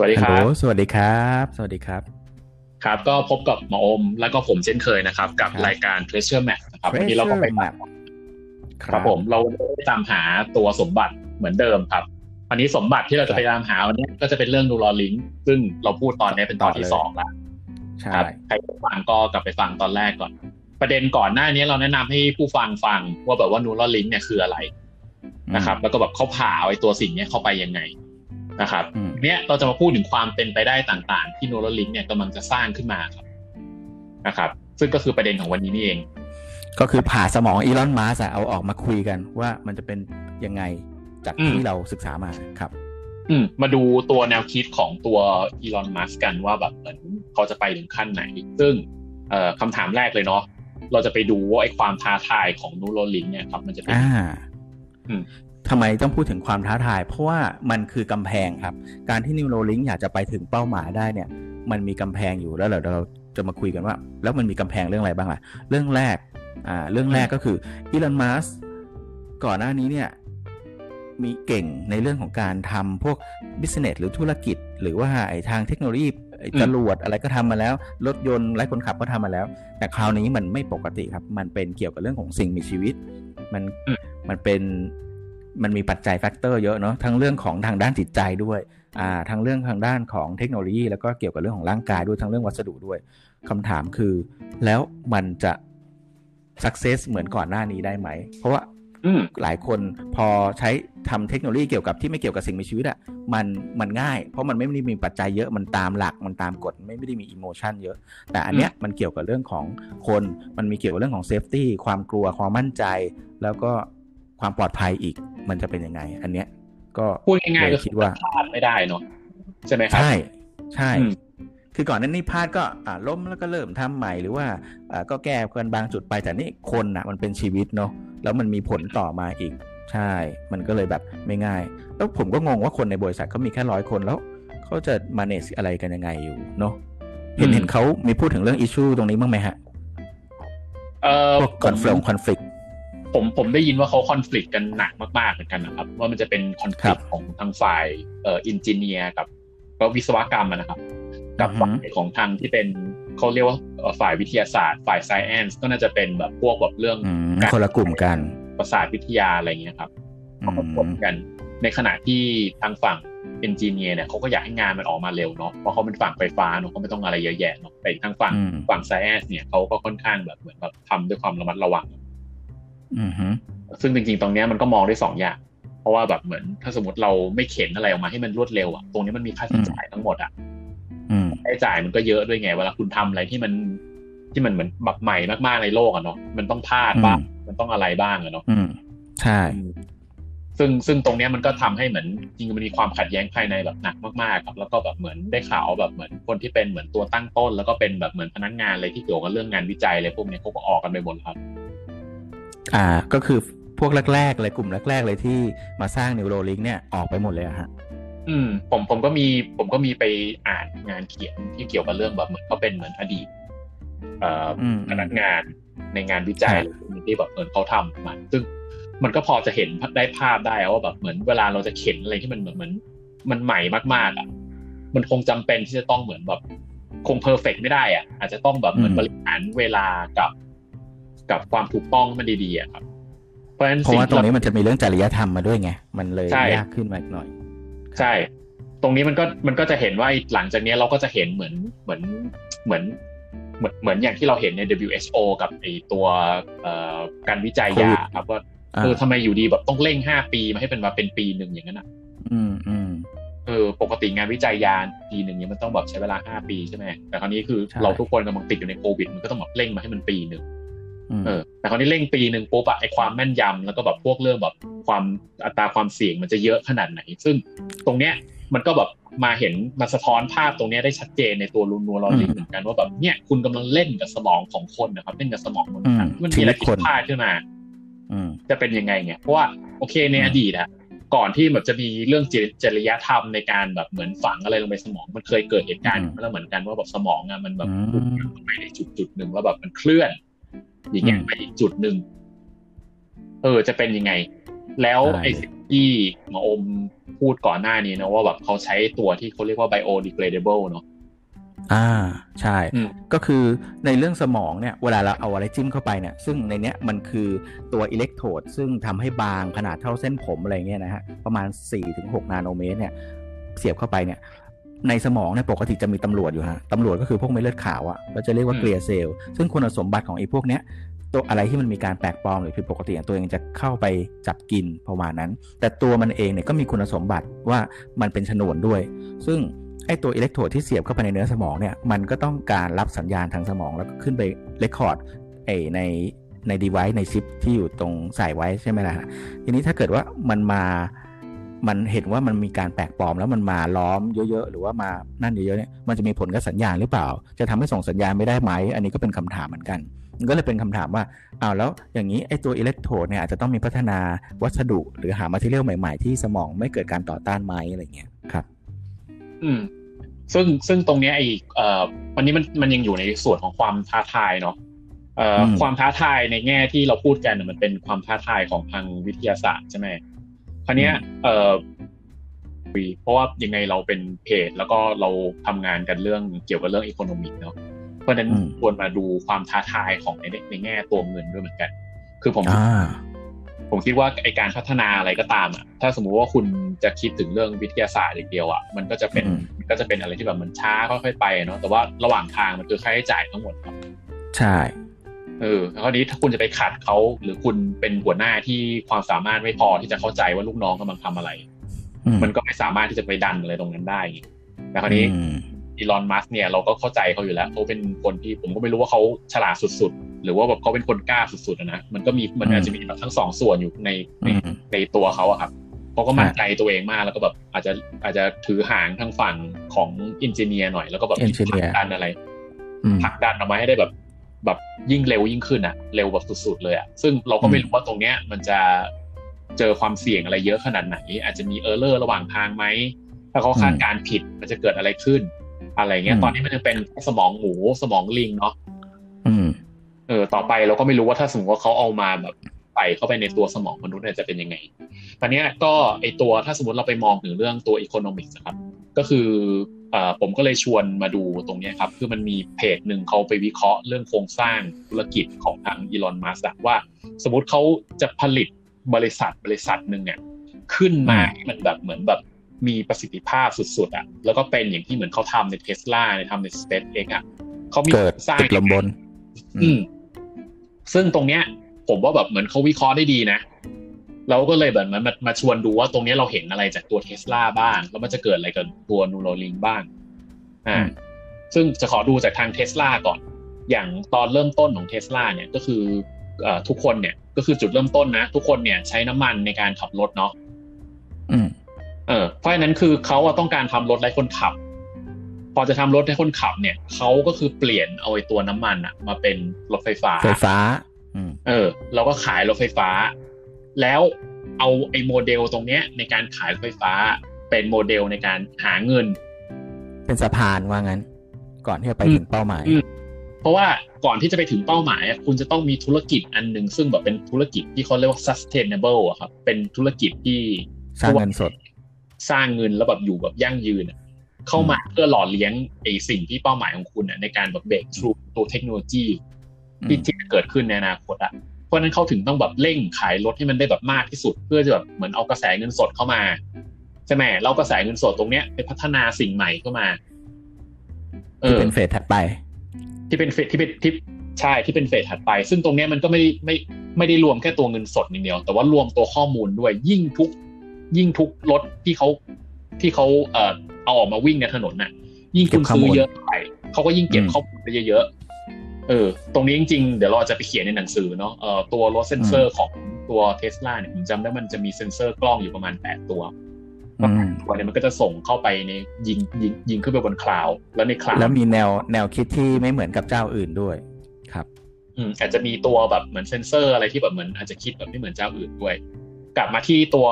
วัสดีครับสวัสดีครับ สวัสดีครับ ครับ ก็พบกับหมออมแล้วก็ผมเช่นเคยนะครับ กับรายการ Treasure Map นะครับวันนี้เราก็ไป Treasure Map ครับผมเราได้ตามหาตัวสมบัติเหมือนเดิมครับวันนี้สมบัติที่เราจะไปตามหาวันนี้ก็จะเป็นเรื่องนูรอลิงซึ่งเราพูดตอนนี้เป็นตอนที่สองแล้วใช่ครับใครฟังก็กลับไปฟังตอนแรกก่อน ประเด็นก่อนหน้านี้เราแนะนำให้ผู้ฟังฟังว่าแบบว่านูรอลิงเนี่ยคืออะไรนะครับ แล้วก็แบบเขาผ่าไอ้ตัวสิ่งนี้เข้าไปยังไง นะครับอืมเนี้ยเราจะมาพูดถึงความเป็นไปได้ต่างๆ ที่ Neuralink เนี่ยกำลังจะสร้างขึ้นมาครับนะครับ ซึ่งก็คือประเด็นของวันนี้นี่เอง ก็คือผ่าสมองอีลอนมัสเอาออกมาคุยกันว่ามันจะเป็นยังไงจากอืมที่เราศึกษามาครับ อืมมาดูตัวแนวคิดของตัวอีลอนมัสกันว่าแบบเหมือนเขาจะไปถึงขั้นไหน ซึ่งเอ่อคำถามแรกเลยเนาะเราจะไปดูว่าไอ้ความท้าทายของ Neuralink เนี่ยครับ มันจะเป็นอ่าอืม ทำไมต้องพูดถึงความท้าทาย เพราะว่ามันคือกำแพงครับ การที่นิวโรลิงอยากจะไปถึงเป้าหมายได้เนี่ย มันมีกำแพงอยู่แล้วเดี๋ยวเราจะมาคุยกันว่า แล้วมันมีกำแพงเรื่องอะไรบ้างล่ะ เรื่องแรกอ่าเรื่องแรกก็คืออีลอนมัสก่อนหน้านี้เนี่ยมีเก่งในเรื่องของการทำพวกบิสเนสหรือธุรกิจ หรือว่าไอ้ทางเทคโนโลยีไอ้อืมจรวดอะไรก็ทำมาแล้ว รถยนต์ไร้คนขับก็ทำมาแล้ว แต่คราวนี้มันไม่ปกติครับ มันเป็นเกี่ยวกับเรื่องของสิ่งมีชีวิต มันอืมมันเป็น มันมีปัจจัย factor เยอะเนาะทั้งเรื่องของทางด้านจิตใจด้วยอ่าทั้งเรื่องทางด้านของเทคโนโลยี แล้วก็เกี่ยวกับเรื่องของร่างกายด้วยทั้งเรื่องวัสดุด้วยคำถามคือ แล้วมันจะ success เหมือนก่อนหน้านี้ได้ไหม เพราะว่าอืมหลายคนพอใช้ทำเทคโนโลยีเกี่ยวกับที่ไม่เกี่ยวกับสิ่งมีชีวิตอะมันมันง่าย เพราะมันไม่ได้มีปัจจัยเยอะมันตามหลักมันตามกฎไม่ไม่ได้มี emotion เยอะ แต่อันเนี้ยมันเกี่ยวกับเรื่องของคน มันมีเกี่ยวกับเรื่องของ safety ความกลัวความมั่นใจ แล้วก็ ความปลอดภัยอีก มันจะเป็นยังไง อันเนี้ย ก็พูดง่ายๆเลยก็คืคิดว่าพลาดไม่ได้เนาะใช่ไหมครับใช่ใช่อืมคือก่อนนั้นนี่พลาดก็อ่าล้มแล้วก็เริ่มทำใหม่หรือว่าอ่าก็แก้กันบางจุดไปแต่นี่คนอะ มันเป็นชีวิตเนาะแล้วมันมีผลต่อมาอีก ใช่ มันก็เลยแบบไม่ง่าย แล้วผมก็งงว่าคนในบริษัทเขามีแค่ร้อยคนแล้วเขาจะ manage อะไรกันยังไงอยู่เนาะเห็นอืมเห็นเขามีพูดถึงเรื่อง issue ตรงนี้บ้างไหมฮะเอ่อพวก conflict conflict ผมผมได้ยินว่าเขาคอน FLICT กันหนักมากๆเหมือนกันนะครับ ว่ามันจะเป็นคอนครั FLICT บของทางฝ่ายเอ่ออินจิเนียร์กับก็วิศวกรรมอะนะครับ กับอือฮึฝ่ายของทางที่เป็นเขาเรียกว่าเอ่อฝ่ายวิทยาศาสตร์ ฝ่าย science ก็น่าจะเป็นแบบพวกแบบเรื่องอืมการคนละกลุ่มกันประสาทวิทยาอะไรเงี้ยครับอืเขาก็พบมกัน ในขณะที่ทางฝั่งเอนจิเนียร์เนี่ยเขาก็อยากให้งานมันออกมาเร็วเนาะเพราะเขาเป็นฝั่งไฟฟ้าเนาะเขาไม่ต้องอะไรเยอะแยะเนาะแต่ทางฝั่งอืมฝั่ง science เนี่ยเขาก็ค่อนข้างแบบเหมือนแบบทำด้วยความระมัดระวังอืมฮึ ซึ่งจริงๆ ตรงเนี้ยมันก็มองได้สองอย่าง เพราะว่าแบบเหมือนถ้าสมมติเราไม่เข็นอะไรออกมาให้มันรวดเร็วอะ ตรงนี้มันมีค่าใช้จ่ายทั้งหมดอะอืมค่าใช้จ่ายมันก็เยอะด้วยไง เวลาคุณทำอะไรที่มันที่มันเหมือนแบบใหม่มากๆในโลกอะเนาะ มันต้องพลาดบ้าง มันต้องอะไรบ้างอะเนาะอืมใช่ ซึ่งซึ่งตรงเนี้ยมันก็ทำให้เหมือนจริงๆมันมีความขัดแย้งภายในแบบหนักมากๆครับ แล้วก็แบบเหมือนได้ข่าวแบบเหมือนคนที่เป็นเหมือนตัวตั้งต้น แล้วก็เป็นแบบเหมือนพนักงานอะไรที่เกี่ยวกับเรื่องงานวิจัยอะไรพวกเนี้ยเขาก็ออกกันไปหมดครับ อ่าก็คือพวกแรกๆเลยกลุ่มแรกๆเลยที่มาสร้างนิวโรลิงเนี่ยออกไปหมดเลยอะฮะอืมผมผมก็มีผมก็มีไปอ่านงานเขียนที่เกี่ยวกับเรื่องแบบเหมือนเขาเป็นเหมือนอดีตเอ่ออมพนักงานในงานวิจัยครับหรือพวกนี้ที่แบบเหมือนเขาทำมาซึ่งมันก็พอจะเห็นได้ภาพได้ว่าแบบเหมือนเวลาเราจะเข็นอะไรที่มันเหมือนเหมือนมันใหม่มากๆอะมันคงจำเป็นที่จะต้องเหมือนแบบคงเพอร์เฟกไม่ได้อะอาจจะต้องแบบเหมือนอืมบริหารเวลากับ กับความถูกต้องให้มันดีๆอะครับ เพราะฉะนั้นเพราะว่าตรงนี้สิ่มันจะมีเรื่องจริยธรรมมาด้วยไง มันเลยใช่ยากขึ้นมาอีกหน่อย ใช่ ตรงนี้มันก็มันก็จะเห็นว่าหลังจากนี้เราก็จะเห็นเหมือนเหมือนเหมือนเหมือนเหมือนอย่างที่เราเห็นใน WHO กับไอตัวเอ่อการวิจัยยา Covid ครับว่าอ่าเออทำไมอยู่ดีแบบต้องเร่งห้าปีมาให้เป็นมาเป็นปีหนึ่งอย่างนั้นอะ อืมอืมเออปกติงานวิจัยยาปีหนึ่งเนี่ยมันต้องแบบใช้เวลาห้าปีใช่ไหมแต่คราวนี้คือใช่เราทุกคนกำลังติดอยู่ในโควิด มันก็ต้องแบบเร่งมาให้มันปีหนึ่งอืม เออแต่คราวนี้เร่งปีหนึ่งปุ๊บอะไอความแม่นยำแล้วก็แบบพวกเรื่องแบบความอัตราความเสี่ยงมันจะเยอะขนาดไหน ซึ่งตรงเนี้ยมันก็แบบมาเห็นมาสะท้อนภาพตรงเนี้ยได้ชัดเจนในตัวลูนัวลอริงเหมือนกันว่าแบบเนี่ยคุณกำลังเล่นกับสมองของคนนะครับเล่นกับสมองมนุษย์นะมันมีอะไรผิดพลาดขึ้นมาอืมจะเป็นยังไงไงเพราะว่าโอเคในอดีตอะก่อนที่แบบจะมีเรื่องจริจริยธรรมในการแบบเหมือนฝังอะไรลงไปสมองมันเคยเกิดเหตุการณ์อืมมาแล้วเหมือนกันว่าแบบสมองอะมันแบบอืมถูกฝังไปในจุดจุดๆหนึ่งแล้วแบบมันเคลื่อน อย่างเงี้ยอืมไปอีกจุดหนึ่งเออ จะเป็นยังไง แล้วไอ้สิ่งที่หมออมพูดก่อนหน้านี้นะว่าแบบเขาใช้ตัวที่เขาเรียกว่า biodegradable เนาะอ่าใช่ ก็คือในเรื่องสมองเนี่ย เวลาเราเอาอะไรจิ้มเข้าไปเนี่ย ซึ่งในเนี้ยมันคือตัวอิเล็กโทรดซึ่งทำให้บางขนาดเท่าเส้นผมอะไรเงี้ยนะฮะ ประมาณ 4-6 นาโนเมตรเนี่ย เสียบเข้าไปเนี่ย ในสมองเนี่ยปกติจะมีตำรวจอยู่ฮะตำรวจก็คือพวกเม็ดเลือดขาวอะเราจะเรียกว่าเกลียเซลล์ซึ่งคุณสมบัติของไอ้พวกเนี้ยตัวอะไรที่มันมีการแปลกปลอมหรือผิดปกติตัวเองจะเข้าไปจับกินประมาณนั้น แต่ตัวมันเองเนี่ยก็มีคุณสมบัติว่ามันเป็นฉนวนด้วย ซึ่งไอตัวอิเล็กโทรดที่เสียบเข้าไปในเนื้อสมองเนี่ยมันก็ต้องการรับสัญญาณทางสมองแล้วก็ขึ้นไป record ไอในใน device ในชิปที่อยู่ตรงใส่ไว้ใช่ไหมล่ะทีนี้ถ้าเกิดว่ามันมา มันเห็นว่ามันมีการแปลกปลอมแล้วมันมาล้อมเยอะๆ หรือว่ามานั่นเยอะๆเนี่ยมันจะมีผลกับสัญญาณหรือเปล่า จะทำให้ส่งสัญญาณไม่ได้ไหม อันนี้ก็เป็นคำถามเหมือนกันก็เลยเป็นคำถามว่าอ้าวแล้วอย่างนี้ไอ้ตัวอิเล็กโทรดเนี่ยอาจจะต้องมีพัฒนาวัสดุหรือหามาทีเรียลใหม่ๆ ที่สมองไม่เกิดการต่อต้านไหมอะไรเงี้ยครับ อืม ซึ่งซึ่งตรงเนี้ยไอ้เอ่อวันนี้มันมันยังอยู่ในส่วนของความท้าทายเนาะเอ่อความท้าทายในแง่ที่เราพูดกันมันเป็นความท้าทายของทางวิทยาศาสตร์ใช่ไหมค ราวนี้ยเอ่อเพราะว่ายังไงเราเป็นเพจ แล้วก็เราทำงานกันเรื่องเกี่ยวกับเรื่องอีโคโนมิกเนาะเพราะนั้นควรมาดูความท้าทายของในในแง่ตัวเงินด้วยเหมือนกัน คือผมผมคิดว่าไอการพัฒนาอะไรก็ตามอะถ้าสมมุติว่าคุณจะคิดถึงเรื่องวิทยาศาสตร์อย่างเดียวอะมันก็จะเป็นมันก็จะเป็นอะไรที่แบบมันช้าค่อยๆไปเนาะแต่ว่าระหว่างทางมันคือค่าใช้จ่ายทั้งหมดครับ ใช่ เออแล้วคราวนี้ถ้าคุณจะไปขัดเขาหรือคุณเป็นหัวหน้าที่ความสามารถไม่พอที่จะเข้าใจว่าลูกน้องกำลังทำอะไร มันก็ไม่สามารถที่จะไปดันอะไรตรงนั้นได้แต่คราวนี้อีลอนมัสเนี่ยเราก็เข้าใจเขาอยู่แล้วเขาเป็นคนที่ผมก็ไม่รู้ว่าเขาฉลาดสุดๆ หรือว่าแบบเขาเป็นคนกล้าสุดๆนะมันก็มีมันอาจจะมีแบบทั้งสองส่วนอยู่ในในในตัวเขาอะครับเขาก็มั่นใจตัวเองมากแล้วก็แบบอาจจะอาจจะถือหางทางฝั่งของอินเจเนียร์หน่อยแล้วก็แบบผลักดันอะไรผลักดันออกมาให้ได้แบบ แบบยิ่งเร็วยิ่งขึ้นอะเร็วแบบสุดๆเลยอะซึ่งเราก็ไม่รู้ว่าตรงเนี้ยมันจะเจอความเสี่ยงอะไรเยอะขนาดไหน อาจจะมี error ระหว่างทางไหมถ้าเขาคาดการผิดมันจะเกิดอะไรขึ้น อะไรเงี้ย ตอนนี้มันยังเป็นสมองหมูสมองลิงเนาะเออ ต่อไปเราก็ไม่รู้ว่าถ้าสมมติว่าเขาเอามาแบบใส่เข้าไปในตัวสมองมนุษย์เนี่ยจะเป็นยังไงตอนนี้ก็ไอตัวถ้าสมมติเราไปมองถึงเรื่องตัว economics ครับ ก็คืออ ผมก็เลยชวนมาดูตรงนี้ครับ คือมันมีเพจหนึ่งเขาไปวิเคราะห์เรื่องโครงสร้างธุรกิจของทางอีลอนมัสก์ว่า สมมติเขาจะผลิตบริษัทบริษัทหนึ่งเนี่ยขึ้นมาให้มันแบบเหมือนแบบมีประสิทธิภาพสุดๆอะแล้วก็เป็นอย่างที่เหมือนเขาทำในเทสลาในทำในสเปซเอ็กอะเขามีสร้างลมบน อืม ซึ่งตรงเนี้ย ผมว่าแบบเหมือนเขาวิเคราะห์ได้ดีนะ เราก็เลยแบบมันมาชวนดูว่าตรงนี้เราเห็นอะไรจากตัวเทสลาบ้าง แล้วมันจะเกิดอะไรกับตัวนูโรลิงบ้าง อ่า ซึ่งจะขอดูจากทางเทสลาก่อน อย่างตอนเริ่มต้นของเทสลาเนี่ยก็คืออทุกคนเนี่ยก็คือจุดเริ่มต้นนะ ทุกคนเนี่ยใช้น้ำมันในการขับรถเนาะอืมเออเพราะฉะนั้นคือเขาต้องการทำรถไร้คนขับ พอจะทำรถให้คนขับเนี่ยเขาก็คือเปลี่ยนเอาไอ้ตัวน้ำมันอะมาเป็นรถไฟฟ้า ไฟฟ้าเออ เราก็ขายรถไฟฟ้า แล้วเอาไอ้โมเดลตรงเนี้ยในการขายรถไฟฟ้าเป็นโมเดลในการหาเงิน เป็นสะพานว่างั้น ก่อนที่จะไปถึงเป้าหมาย เพราะว่าก่อนที่จะไปถึงเป้าหมาย คุณจะต้องมีธุรกิจอันหนึ่งซึ่งแบบเป็นธุรกิจที่เขาเรียกว่า sustainable อะครับเป็นธุรกิจที่สร้างเงินสด สร้างเงินแล้วแบบอยู่แบบยั่งยืนเข้ามาเพื่อหล่อเลี้ยงไอสิ่งที่เป้าหมายของคุณในการแบบเบรกทรูตัวเทคโนโลยีที่ที่จะเกิดขึ้นในอนาคตอะ เพราะนั้นเขาถึงต้องแบบเร่งขายรถให้มันได้แบบมากที่สุด เพื่อจะแบบเหมือนเอากระแสเงินสดเข้ามาใช่ไหมเรากระแสเงินสดตรงเนี้ยไปพัฒนาสิ่งใหม่เข้ามาเออเป็นเฟสถัดไป ที่เป็นเฟสที่เป็นที่ใช่ที่เป็นเฟสถัดไป ซึ่งตรงเนี้ยมันก็ไม่ไม่ไม่ได้รวมแค่ตัวเงินสดอย่างเดียว แต่ว่ารวมตัวข้อมูลด้วยยิ่งทุก ยิ่งทุกรถที่เขาที่เขาเอ่อเอาออกมาวิ่งในถนนน่ะ ยิ่งคุณซื้อเยอะไปเขาก็ยิ่งเก็บข้อมูลได้เยอะๆ เออตรงนี้จริงๆ เดี๋ยวเราจะไปเขียนในหนังสือเนาะเอ่อตัวรถเซนเซอร์ของตัวเทสลาเนี่ยผมจำได้มันจะมีเซนเซอร์กล้องอยู่ประมาณแปดตัวตัวนี้มันก็จะส่งเข้าไปในยิงยิงยิงขึ้นไปบน cloud แล้วใน cloud แล้วมีแนวแนวคิดที่ไม่เหมือนกับเจ้าอื่นด้วยครับ อืมอาจจะมีตัวแบบเหมือนเซนเซอร์อะไรที่แบบเหมือนอาจจะคิดแบบไม่เหมือนเจ้าอื่นด้วย กลับมาที่ตัว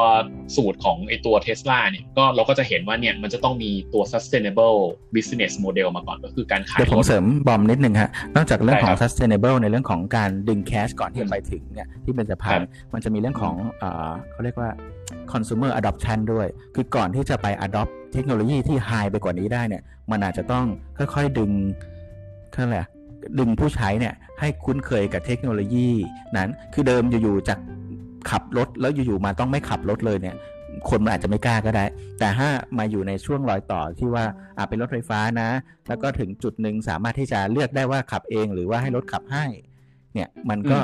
สูตรของไอตัวเทสลาเนี่ยก็เราก็จะเห็นว่าเนี่ยมันจะต้องมีตัว sustainable business model มาก่อนก็คือการขายเดี๋ยวผมเสริมบอมนิดนึงฮะ นอกจากเรื่องของได้ครับ sustainable ในเรื่องของการดึง cash ก่อนที่จะไปถึงเนี่ยที่เป็นสะพานครับมันจะมีเรื่องของเอ่อเขาเรียกว่า consumer adoption ด้วย คือก่อนที่จะไป adopt เทคโนโลยีที่ high ไปกว่านี้ได้เนี่ยมันอาจจะต้องค่อยๆดึงเขาเรียกอะไรอะดึงผู้ใช้เนี่ยให้คุ้นเคยกับเทคโนโลยีนั้น คือเดิมอยู่ๆจาก ขับรถแล้วอยู่ๆมาต้องไม่ขับรถเลยเนี่ย คนมันอาจจะไม่กล้าก็ได้ แต่ถ้ามาอยู่ในช่วงรอยต่อที่ว่าอ่าเป็นรถไฟฟ้านะ แล้วก็ถึงจุดหนึ่งสามารถที่จะเลือกได้ว่าขับเองหรือว่าให้รถขับให้ เนี่ยมันก็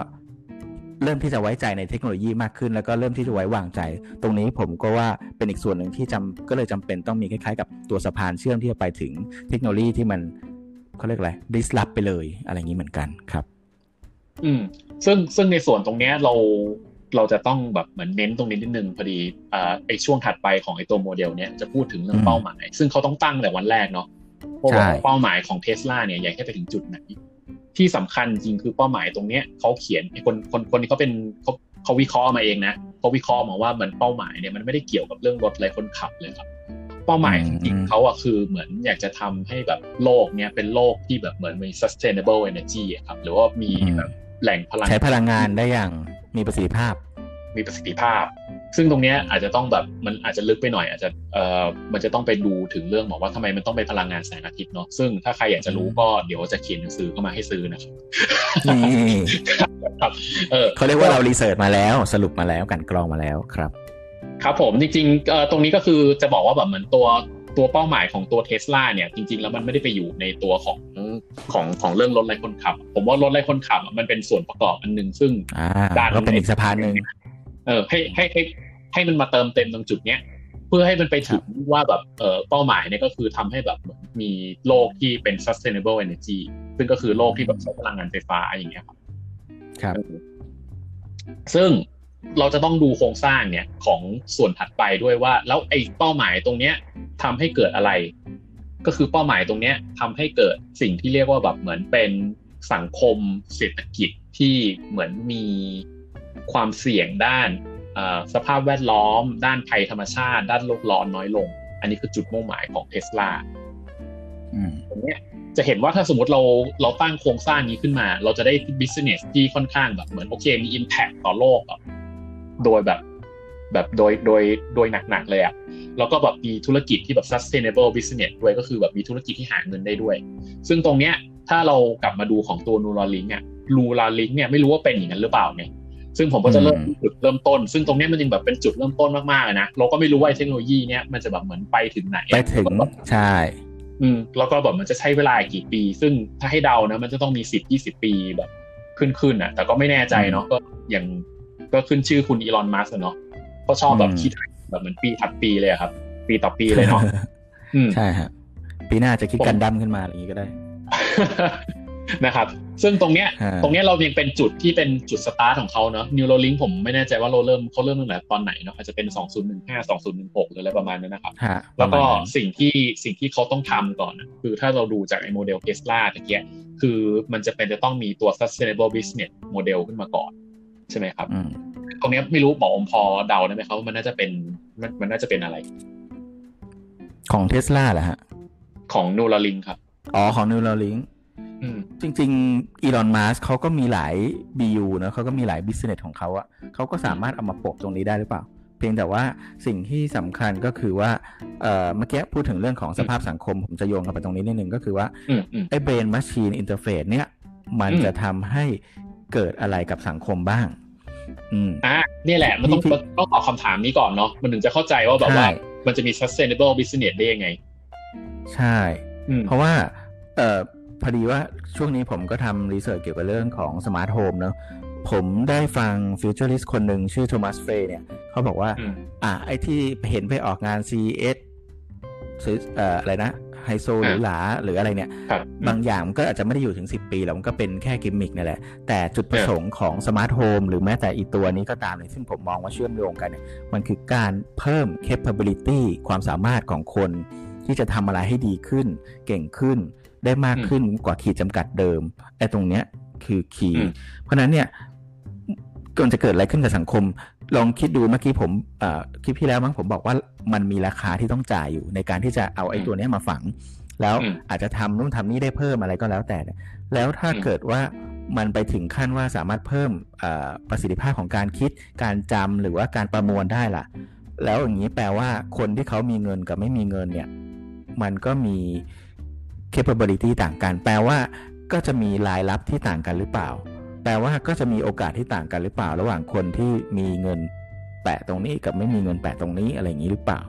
เริ่มที่จะไว้ใจในเทคโนโลยีมากขึ้น แล้วก็เริ่มที่จะไว้วางใจ ตรงนี้ผมก็ว่าเป็นอีกส่วนหนึ่งที่จำก็เลยจำเป็นต้องมีคล้ายๆ กับตัวสะพานเชื่อมที่จะไปถึงเทคโนโลยีที่มันเขาเรียกอะไร disrupt ไปเลยอะไรอย่างนี้เหมือนกันครับ อืม ซึ่งซึ่งในส่วนตรงเนี้ยเรา เราจะต้องแบบเหมือนเน้นตรงนี้นิดนึงพอดีอ่าไอช่วงถัดไปของไอตัวโมเดลเนี้ยจะพูดถึงเรื่องอืมเป้าหมาย ซึ่งเขาต้องตั้งแต่วันแรกเนาะว่าใช่เป้าหมายของเทสลาเนี่ยอยากให้ไปถึงจุดไหนที่สำคัญจริงคือเป้าหมายตรงเนี้ยเขาเขียนไอคนคนคนนี้เขาเป็นเขาเขาวิเคราะห์มาเองนะเขาวิเคราะห์มาว่าเหมือนเป้าหมายเนี่ยมันไม่ได้เกี่ยวกับเรื่องรถอะไรคนขับเลยครับ เป้าหมายจริงๆเขาอะคือเหมือนอยากจะทำให้แบบโลกเนี่ยเป็นโลกที่แบบเหมือนมี sustainable energy อะครับหรือว่ามีแบบแหล่งพลังใช้พลังงานได้อย่าง มีประสิทธิภาพ มีประสิทธิภาพ ซึ่งตรงเนี้ยอาจจะต้องแบบมันอาจจะลึกไปหน่อย อาจจะเอ่อมันจะต้องไปดูถึงเรื่องบอกว่าทำไมมันต้องเป็นพลังงานแสงอาทิตย์เนาะซึ่งถ้าใครอยากจะรู้ก็เดี๋ยวจะเขียนหนังสือเข้ามาให้ซื้อนะครับนี่ครับเออเขาเรียกว่าเรารีเสิร์ชมาแล้วสรุปมาแล้วกลันกรองมาแล้วครับ ครับผมจริงๆเอ่อตรงนี้ก็คือจะบอกว่าแบบเหมือนตัวตัวเป้าหมายของตัวเทสลาเนี่ยจริง ๆ แล้วมันไม่ได้ไปอยู่ในตัวของ ของของเรื่องรถไร้คนขับ ผมว่ารถไร้คนขับอะมันเป็นส่วนประกอบอันหนึ่งซึ่งอ่าด้านก็เป็นอีกสะพานหนึ่งเออให้ให้ให้ให้มันมาเติมเต็มตรงจุดเนี้ยเพื่อให้มันไปถึงว่าแบบเออเป้าหมายเนี่ยก็คือทำให้แบบเหมือนมีโลกที่เป็น sustainable energy ซึ่งก็คือโลกที่แบบใช้พลังงานไฟฟ้าอย่างเงี้ยครับครับ ซึ่งเราจะต้องดูโครงสร้างเนี่ยของส่วนถัดไปด้วยว่า แล้วไอ้เป้าหมายตรงเนี้ยทำให้เกิดอะไร ก็คือเป้าหมายตรงเนี้ยทำให้เกิดสิ่งที่เรียกว่าแบบเหมือนเป็นสังคมเศรษฐกิจที่เหมือนมีความเสี่ยงด้านเอ่อสภาพแวดล้อม ด้านภัยธรรมชาติ ด้านโลกร้อนน้อยลง อันนี้คือจุดมุ่งหมายของเทสลาอืมตรงเนี้ยจะเห็นว่าถ้าสมมติเราเราตั้งโครงสร้างนี้ขึ้นมา เราจะได้ business ที่ค่อนข้างแบบเหมือนโอเคมี impact ต่อโลกแบบโดยแบบ แบบโดยโดยโดยหนักๆเลยอะแล้วก็แบบมีธุรกิจที่แบบ sustainable business ด้วยก็คือแบบมีธุรกิจที่หาเงินได้ด้วย ซึ่งตรงเนี้ยถ้าเรากลับมาดูของตัวนูราลิงเนี่ยนูราลิงเนี่ยไม่รู้ว่าเป็นอย่างนั้นหรือเปล่าเนี่ยซึ่งผมก็จะเริ่มที่จุดเริ่มต้น ซึ่งตรงเนี้ยมันจึงแบบเป็นจุดเริ่มต้นมากๆเลยนะเราก็ไม่รู้ว่าไอ้เทคโนโลยีเนี้ยมันจะแบบเหมือนไปถึงไหนอะไปถึงใช่ อืมแล้วก็แบบมันจะใช้เวลากี่ปี ซึ่งถ้าให้เดานะมันจะต้องมีสิบยี่สิบปีแบบ ขึ้นขึ้นอะ แต่ก็ไม่แน่ใจเนาะก็อย่างก็ขึ้นชื่อคุณอีลอนมัสก์เนาะ เขาชอบแบบอืมคิดแบบเหมือนปีถัดปีเลยอะครับ ปีต่อปีเลยเนาะอืมใช่ฮะปีหน้าจะคิดกันดั้มขึ้นมาอะไรอย่างนี้ก็ได้นะครับ ซึ่งตรงเนี้ยฮะตรงเนี้ยเรายังเป็นจุดที่เป็นจุดสตาร์ทของเขาเนาะ Neuralink ผมไม่แน่ใจว่าเราเริ่มเขาเริ่มตั้งแต่ตอนไหนเนาะอาจจะเป็น2015 2016หรืออะไรประมาณนั้นนะครับฮะแล้วก็ประมาณนั้นสิ่งที่สิ่งที่เขาต้องทำก่อนนะคือถ้าเราดูจากไอ้โมเดลเทสลาตะเกียคือมันจะเป็นจะต้องมีตัว sustainable business model ขึ้นมาก่อน ใช่ไหมครับอืม ตรงเนี้ยไม่รู้หมออมพอเดาได้ไหมครับว่ามันน่าจะเป็นมันมันน่าจะเป็นอะไร ของเทสลาเหรอฮะ ของ Neuralink ครับ อ๋อของ Neuralink อืมจริงๆอีลอนมัสก์เขาก็มีหลาย BU นะเขาก็มีหลาย business ของเขาอะเขาก็สามารถเอามาโปะตรงนี้ได้หรือเปล่า เพียงแต่ว่าสิ่งที่สำคัญก็คือว่าเอ่อเมื่อกี้พูดถึงเรื่องของสภาพสังคม ผมจะโยงกลับไปตรงนี้นิดนึงก็คือว่าอืมอืมไอ้ brain machine interface เนี่ย มันอืมจะทำให้เกิดอะไรกับสังคมบ้าง อืมอะนี่แหละ มันต้องที่ต้องตอบคำถามนี้ก่อนเนาะมันถึงจะเข้าใจว่าแบบว่าใช่มันจะมี sustainable business ได้ยังไง ใช่อืมเพราะว่า เอ่อพอดีว่าช่วงนี้ผมก็ทำ research เกี่ยวกับเรื่องของ smart home เนอะผมได้ฟัง futurist คนหนึ่งชื่อโทมัสเฟรย์ เนี่ย เขาบอกว่าอืมอะไอ้ที่เห็นไปออกงาน CES ซื้อเอ่ออะไรนะ ไฮโซหรือหลาหรืออะไรเนี่ยครับบางอย่างมันก็อาจจะไม่ได้อยู่ถึง 10 ปีแล้วมันก็เป็นแค่กิมมิกนั่นแหละ แต่จุดประสงค์ของ smart home หรือแม้แต่อีตัวนี้ก็ตามเนี่ยซึ่งผมมองว่าเชื่อมโยงกันเนี่ยมันคือการเพิ่ม capability ความสามารถของคนที่จะทำอะไรให้ดีขึ้น เก่งขึ้นได้มากขึ้นกว่าขีดจำกัดเดิมไอ้ตรงเนี้ยคือ key อืมเพราะฉะนั้นเนี่ยก่อนจะเกิดอะไรขึ้นกับสังคม ลองคิดดูเมื่อกี้ผมเอ่อคลิปที่แล้วมั้งผมบอกว่ามันมีราคาที่ต้องจ่ายอยู่ในการที่จะเอาไอ้ตัวเนี้ยมาฝัง แล้วอืมอาจจะทำนู่นทำนี่ได้เพิ่มอะไรก็แล้วแต่เนี่ยแล้วถ้าอืมเกิดว่ามันไปถึงขั้นว่าสามารถเพิ่มเอ่อประสิทธิภาพของการคิดการจำหรือว่าการประมวลได้ล่ะ แล้วอย่างนี้แปลว่าคนที่เขามีเงินกับไม่มีเงินเนี่ย มันก็มี capability ต่างกัน แปลว่าก็จะมีรายรับที่ต่างกันหรือเปล่า แปลว่าก็จะมีโอกาสที่ต่างกันหรือเปล่า ระหว่างคนที่มีเงินแปะตรงนี้กับไม่มีเงินแปะตรงนี้อะไรอย่างนี้หรือเปล่า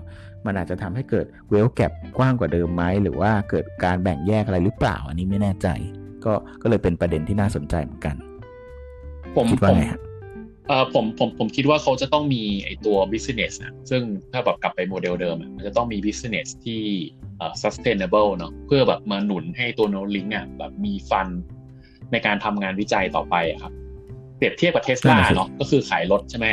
มันอาจจะทำให้เกิดเวลแก p กว้างกว่าเดิมไหมหรือว่าเกิดการแบ่งแยกอะไรหรือเปล่า อันนี้ไม่แน่ใจ ก็ก็เลยเป็นประเด็นที่น่าสนใจเหมือนกัน ผมคิดว่าผมไงฮะเอ่อผมผมผมคิดว่าเขาจะต้องมีไอตัว business นะซึ่งถ้าแบบกลับไปโมเดลเดิมอะมันจะต้องมี business ที่เอ่อ sustainable เนาะเพื่อแบบมาหนุนให้ตัว Neuralink อะแบบมีฟัน ในการทำงานวิจัยต่อไปอะครับ เปรียบเทียบกับเทสลาเนาะก็คือขายรถใช่ไหม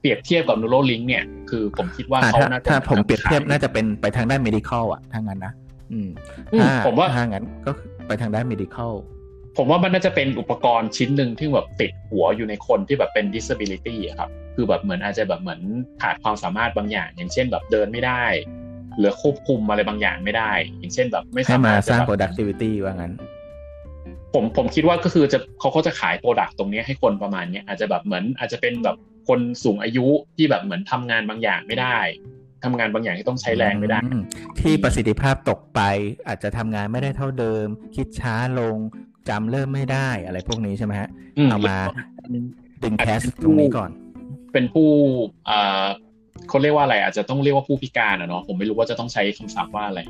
เปรียบเทียบกับ Neuralink เนี่ยคือผมคิดว่าอ่าเขาถ้าน่าจะถ้าผมเปรียบเทียบขน่าจะเป็นไปทางด้าน medical อะถ้างั้นนะอืมอืมถ้าผมว่าถ้างั้นก็ไปทางด้าน medical ผมว่ามันน่าจะเป็นอุปกรณ์ชิ้นหนึ่งที่แบบติดหัวอยู่ในคนที่แบบเป็น disability อะครับ คือแบบเหมือนอาจจะแบบเหมือนขาดความสามารถบางอย่าง อย่างเช่นแบบเดินไม่ได้หรือควบคุมอะไรบางอย่างไม่ได้ อย่างเช่นแบบไม่ให้สามามารถสร้างจะแบบ productivity ว่างั้น ผมผมคิดว่าก็คือจะเขาเขาจะขายโปรดักต์ตรงนี้ให้คนประมาณเนี้ยอาจจะแบบเหมือนอาจจะเป็นแบบคนสูงอายุที่แบบเหมือนทำงานบางอย่างไม่ได้ทำงานบางอย่างที่ต้องใช้แรงไม่ได้อืที่ประสิทธิภาพตกไปอาจจะทำงานไม่ได้เท่าเดิม คิดช้าลงจำเริ่มไม่ได้อะไรพวกนี้ใช่ไหมฮะอืมเอามาดึงอาจแคจะสเป็นผู้ตรงนี้ก่อน เป็นผู้อ่าเขาเรียกว่าอะไร อาจจะต้องเรียกว่าผู้พิการอะเนาะผมไม่รู้ว่าจะต้องใช้คำศัพท์ว่าอะไร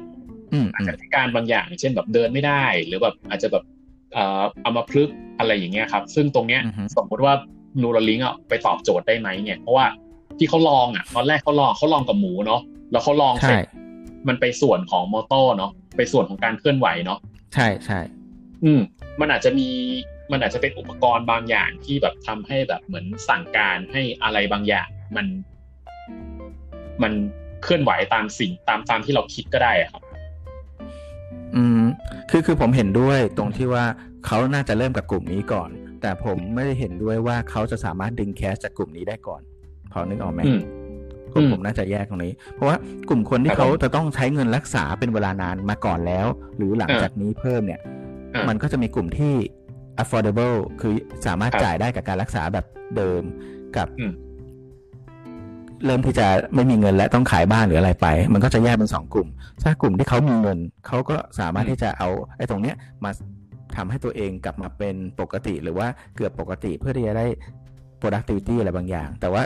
อืมอาจอืมจะพิการบางอย่าง เช่นแบบเดินไม่ได้ หรือแบบอาจจะแบบเอ่อเอามาพลึกษ์อะไรอย่างเงี้ยครับ ซึ่งตรงเนี้ยอือฮึสมมติว่านูรลิงอะไปตอบโจทย์ได้ไหมเนี่ยเพราะว่าที่เขาลองอะตอนแรกเขาลองเขาลองกับหมูเนาะแล้วเขาลองเสร็ใช่จมันไปส่วนของมอเตอร์เนาะไปส่วนของการเคลื่อนไหวเนาะใช่ใช่อืม มันอาจจะมีมันอาจจะเป็นอุปกรณ์บางอย่างที่แบบทำให้แบบเหมือนสั่งการให้อะไรบางอย่าง มัน มันเคลื่อนไหวตามสิ่งตามตามที่เราคิดก็ได้อะครับ อืมคือคือผมเห็นด้วยตรงที่ว่าเขาน่าจะเริ่มกับกลุ่มนี้ก่อน แต่ผมไม่ได้เห็นด้วยว่าเขาจะสามารถดึงแคสจากกลุ่มนี้ได้ก่อน พอนึกออกไหมอืมผมอืมผมน่าจะแยกตรงนี้ เพราะว่ากลุ่มคนที่ครับเขาผมจะต้องใช้เงินรักษาเป็นเวลานานมาก่อนแล้ว หรือหลังอ่าจากนี้เพิ่มเนี่ยอ่ามันก็จะมีกลุ่มที่ affordable คือสามารถครับจ่ายได้กับการรักษาแบบเดิมกับอืม เริ่มที่จะไม่มีเงินและต้องขายบ้านหรืออะไรไป มันก็จะแยกเป็นสองกลุ่ม ถ้ากลุ่มที่เขามีเงินเขาก็สามารถที่จะเอาไอ้ตรงเนี้ยมาทำให้ตัวเองกลับมาเป็นปกติหรือว่าเกือบปกติเพื่อที่จะได้ productivity อะไรบางอย่าง แต่ว่า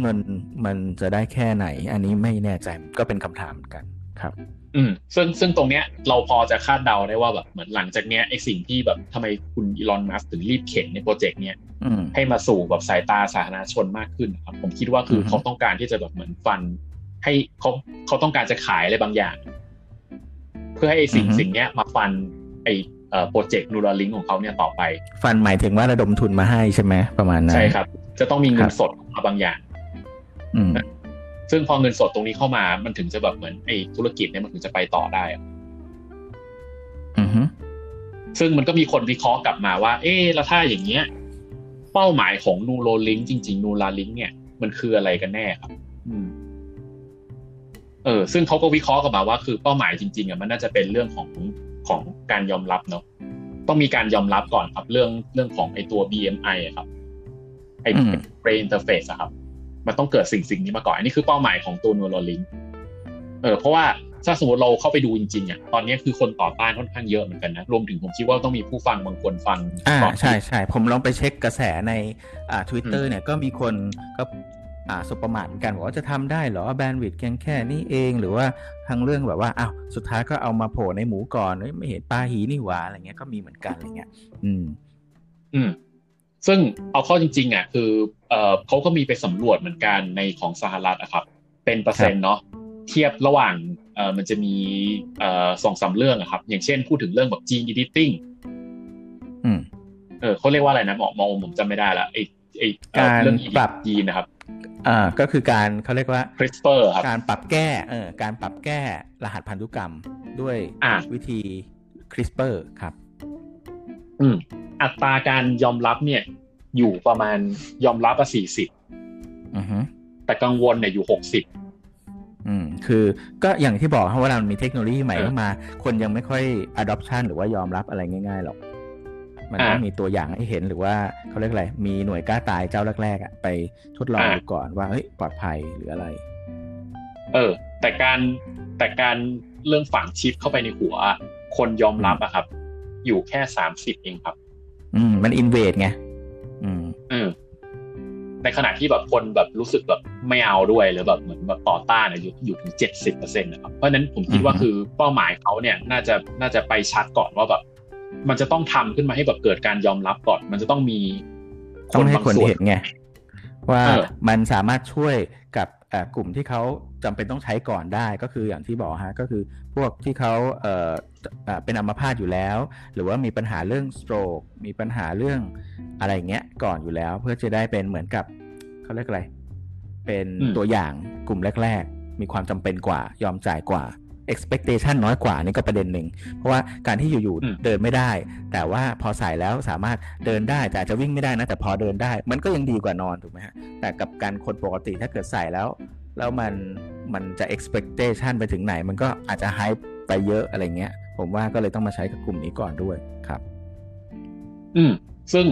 เงินมันจะได้แค่ไหน อันนี้ไม่แน่ใจก็เป็นคำถามเหมือนกันครับ อืม ซึ่งซึ่งตรงเนี้ยเราพอจะคาดเดาได้ว่าแบบเหมือนหลังจากเนี้ยไอสิ่งที่แบบทำไมคุณอีลอนมัสถึงรีบเข็นในโปรเจกต์เนี้ย ให้มาสู่แบบสายตาสาธารณชนมากขึ้นนะครับ ผมคิดว่าคือออฮึเขาต้องการที่จะแบบเหมือนฟัน ให้เขาเขาต้องการจะขายอะไรบางอย่าง เพื่อให้ไอสิ่งสิ่งเนี้ยมาฟันไอเอ่อโปรเจกต์นูราลิงของเขาเนี่ยต่อไป ฟันหมายถึงว่าระดมทุนมาให้ใช่ไหมประมาณนั้นใช่ครับ จะต้องมีเงิคนรับสดมาบางอย่างอืมซึ่งพอเงินสดตรงนี้เข้ามา มันถึงจะแบบเหมือนไอ้ธุรกิจเนี่ยมันถึงจะไปต่อได้อะอือฮึซึ่งมันก็มีคนวิเคราะห์กลับมาว่า เอ๊ะแล้วถ้าอย่างเงี้ย เป้าหมายของนูโรลิงจริง ๆ นูราลิงเนี่ยมันคืออะไรกันแน่ครับ อืม เออ ซึ่งเขาก็วิเคราะห์กลับมาว่า คือเป้าหมายจริงๆอะมันน่าจะเป็นเรื่องของของการยอมรับเนาะต้องมีการยอมรับก่อนครับ เรื่องเรื่องของไอ้ตัว BMI อะครับไอ้อืม brain interface อะครับ มันต้องเกิดสิ่งสิ่งนี้มาก่อน อันนี้คือเป้าหมายของตัวนูโรลิงเออเพราะว่า ถ้าสมมติเราเข้าไปดูจริงๆอะตอนนี้คือคนต่อต้านค่อนข้างเยอะเหมือนกันนะ รวมถึงผมคิดว่าต้องมีผู้ฟังบางคนฟังอ่าก่อนใช่ใช่ผมลองไปเช็คกระแสในอ่าทวิตเตอร์เนี่ยก็มีคนก็อ่าสบประมาทเหมือนกันบอกว่าจะทำได้เหรอแบนด์วิดต์แค่แค่นี้เองหรือว่าทางเรื่องแบบว่าอ้าวสุดท้ายก็เอามาโผล่ในหมูก่อนเอ้ยไม่เห็นปลาหีนี่หว่าอะไรเงี้ยก็มีเหมือนกันอะไรเงี้ย อืม อืมซึ่งเอาเข้าจริง ๆอะคือเอ่อเขาก็มีไปสำรวจเหมือนกันในของสหรัฐอะครับ เป็นเปอร์เซ็นต์เนาะ เทียบระหว่างเอ่อมันจะมีเอ่อสองสามเรื่องอะครับ อย่างเช่นพูดถึงเรื่องแบบ gene editing อืมเออเขาเรียกว่าอะไรนะหมอมองผมจำไม่ได้ละไอไอเอ่อการเรื่องปรับยีนนะครับอ่าก็คือการเขาเรียกว่า CRISPR ครับการปรับแก้เออการปรับแก้รหัสพันธุกรรมด้วยอ่าวิธี CRISPR ครับ อืม อัตราการยอมรับเนี่ย อยู่ประมาณยอมรับอะสี่สิบอือฮึแต่กังวลเนี่ยอยู่หกสิบ อืมคือก็อย่างที่บอกครับว่าเรามีเทคโนโลยีใหม่เออเข้ามา คนยังไม่ค่อย adoption หรือว่ายอมรับอะไรง่ายๆหรอก มันต้องอ่ามีมีตัวอย่างให้เห็นหรือว่าเขาเรียกอะไร มีหน่วยกล้าตายเจ้าแรกๆอะไปทดลองอ่าดูก่อนว่าเฮ้ยปลอดภัยหรืออะไร เออ แต่การแต่การเรื่องฝังชิปเข้าไปในหัว คนยอมรับอะครับ อยู่แค่สามสิบเองครับ อืมมันอินเวดไงอืมเออ ในขณะที่แบบคนแบบรู้สึกแบบไม่เอาด้วยหรือแบบเหมือนแบบต่อต้านเนี่ยอยู่อยู่ถึงเจ็ดสิบเปอร์เซ็นต์นะครับเพราะฉะนั้นผมคิดว่าอือฮึคือเป้าหมายเขาเนี่ยน่าจะน่าจะไปชัดก่อนว่าแบบ มันจะต้องทำขึ้นมาให้แบบเกิดการยอมรับก่อน มันจะต้องมีคต้องนให้บางคนส่วนเห็นไงว่าเออมันสามารถช่วยกับเอ่อกลุ่มที่เขา จำเป็นต้องใช้ก่อนได้ก็คืออย่างที่บอกฮะก็คือพวกที่เขาเอ่อเอ่อเป็นอัมพาตอยู่แล้ว หรือว่ามีปัญหาเรื่องสโตรกมีปัญหาเรื่องอะไรเงี้ยก่อนอยู่แล้ว เพื่อจะได้เป็นเหมือนกับเขาเรียกอะไร เป็นอืมตัวอย่างกลุ่มแรก ๆ มีความจำเป็นกว่ายอมจ่ายกว่า expectation น้อยกว่านี่ก็ประเด็นหนึ่ง เพราะว่าการที่อยู่อืมๆเดินไม่ได้ แต่ว่าพอใส่แล้วสามารถเดินได้แต่อาจจะวิ่งไม่ได้นะ แต่พอเดินได้ มันก็ยังดีกว่านอนถูกไหมฮะแต่กับการคนปกติถ้าเกิดใส่แล้ว แล้วมัน มันจะ expectation ไปถึงไหน มันก็อาจจะ hype ไปเยอะอะไรเงี้ย ผมว่าก็เลยต้องมาใช้กับกลุ่มนี้ก่อนด้วยครับ อืม ซึ่ง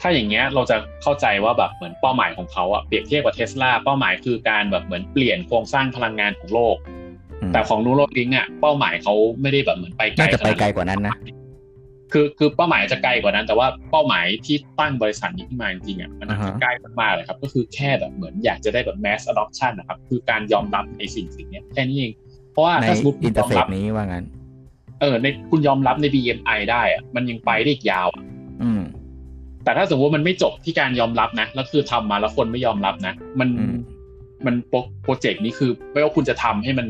ถ้าอย่างเงี้ยเราจะเข้าใจว่าแบบเหมือนเป้าหมายของเขาอะเปรียบเทียบกับเทสลาเป้าหมายคือการแบบเหมือนเปลี่ยนโครงสร้างพลังงานของโลกอืมแต่ของนูโรลิงอะเป้าหมายเขาไม่ได้แบบเหมือนไปไกลน่าจะไปขดไกลกว่านั้นนะ คือคือเป้าหมายจะไกลกว่านั้น แต่ว่าเป้าหมายที่ตั้งบริษัทนี้ขึ้นมาจริงๆอะมันอาจจะอ่าฮะใกล้มากๆเลยครับ ก็คือแค่แบบเหมือนอยากจะได้แบบ mass adoption นะครับ คือการยอมรับในสิ่งสิ่งเนี้ยแค่นี้เอง เพราะว่าในถ้าสมมติคุณยร์อมเฟรับ interface นี้ว่างั้น เออในคุณยอมรับใน BMI ได้อะมันยังไปได้อีกยาวอะอืมแต่ถ้าสมมติว่ามันไม่จบที่การยอมรับนะแล้วคือทำมาแล้วคนไม่ยอมรับนะ มันอืมมัน pro project นี้คือไม่ว่าคุณจะทำให้มัน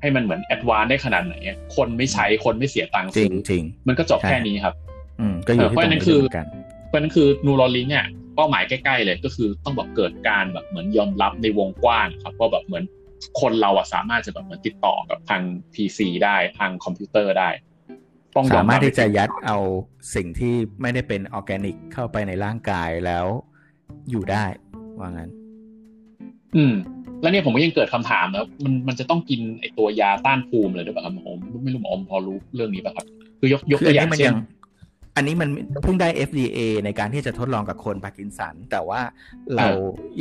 ให้มันเหมือน advance ได้ขนาดไหนอะคนไม่ใช้คนไม่เสียตังค์ซื้อ จริงจริงมันก็จบใช่แค่นี้ครับ อืมก็อยู่ที่เพราะตรฉะงนั้นนี้คือเหมือนกันเพราะฉะนั้นคือนูโรลิงเนี่ยเป้าหมายใกล้ๆเลยก็คือต้องแบบเกิดการแบบเหมือนยอมรับในวงกว้างครับว่าแบบเหมือนคนเราอะสามารถจะแบบเหมือนติดต่อกับทาง PC ได้ทางคอมพิวเตอร์ได้ต้องยอสามมารถบที่จะยัดเอาสิ่งที่ไม่ได้เป็นออร์แกนิกเข้าไปในร่างกายแล้วอยู่ได้ว่างั้น อืม แล้วเนี่ยผมก็ยังเกิดคำถามนะมันมันจะต้องกินไอตัวยาต้านภูมิเลยหรือเปล่าครับหมออมไม่รู้หมออมพอรู้เรื่องนี้ป่ะครับ คือยกยกคือตัอัวนอย่างนี้มันเช่ยันงอันนี้มันเพิ่งได้ FDA ในการที่จะทดลองกับคนพาร์กินสัน แต่ว่าเรา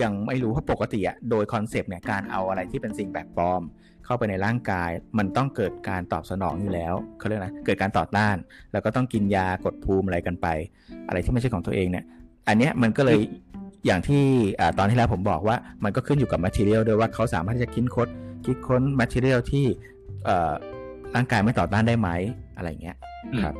ยังไม่รู้เพราะปกติอะโดย concept เนี่ยการเอาอะไรที่เป็นสิ่งแปลกปลอม เข้าไปในร่างกาย มันต้องเกิดการตอบสนองอยู่แล้วเขาเรียกนะเกิดการต่อต้าน แล้วก็ต้องกินยากดภูมิอะไรกันไป อะไรที่ไม่ใช่ของตัวเองเนี่ย อันเนี้ยมันก็เลย อย่างที่อ่าตอนที่แล้วผมบอกว่ามันก็ขึ้นอยู่กับ material ด้วยว่าเขาสามารถที่จะคิดค้นคิดค้น material ที่เอ่อร่างกายไม่ต่อต้านได้ไหมอะไรเงี้ยครับ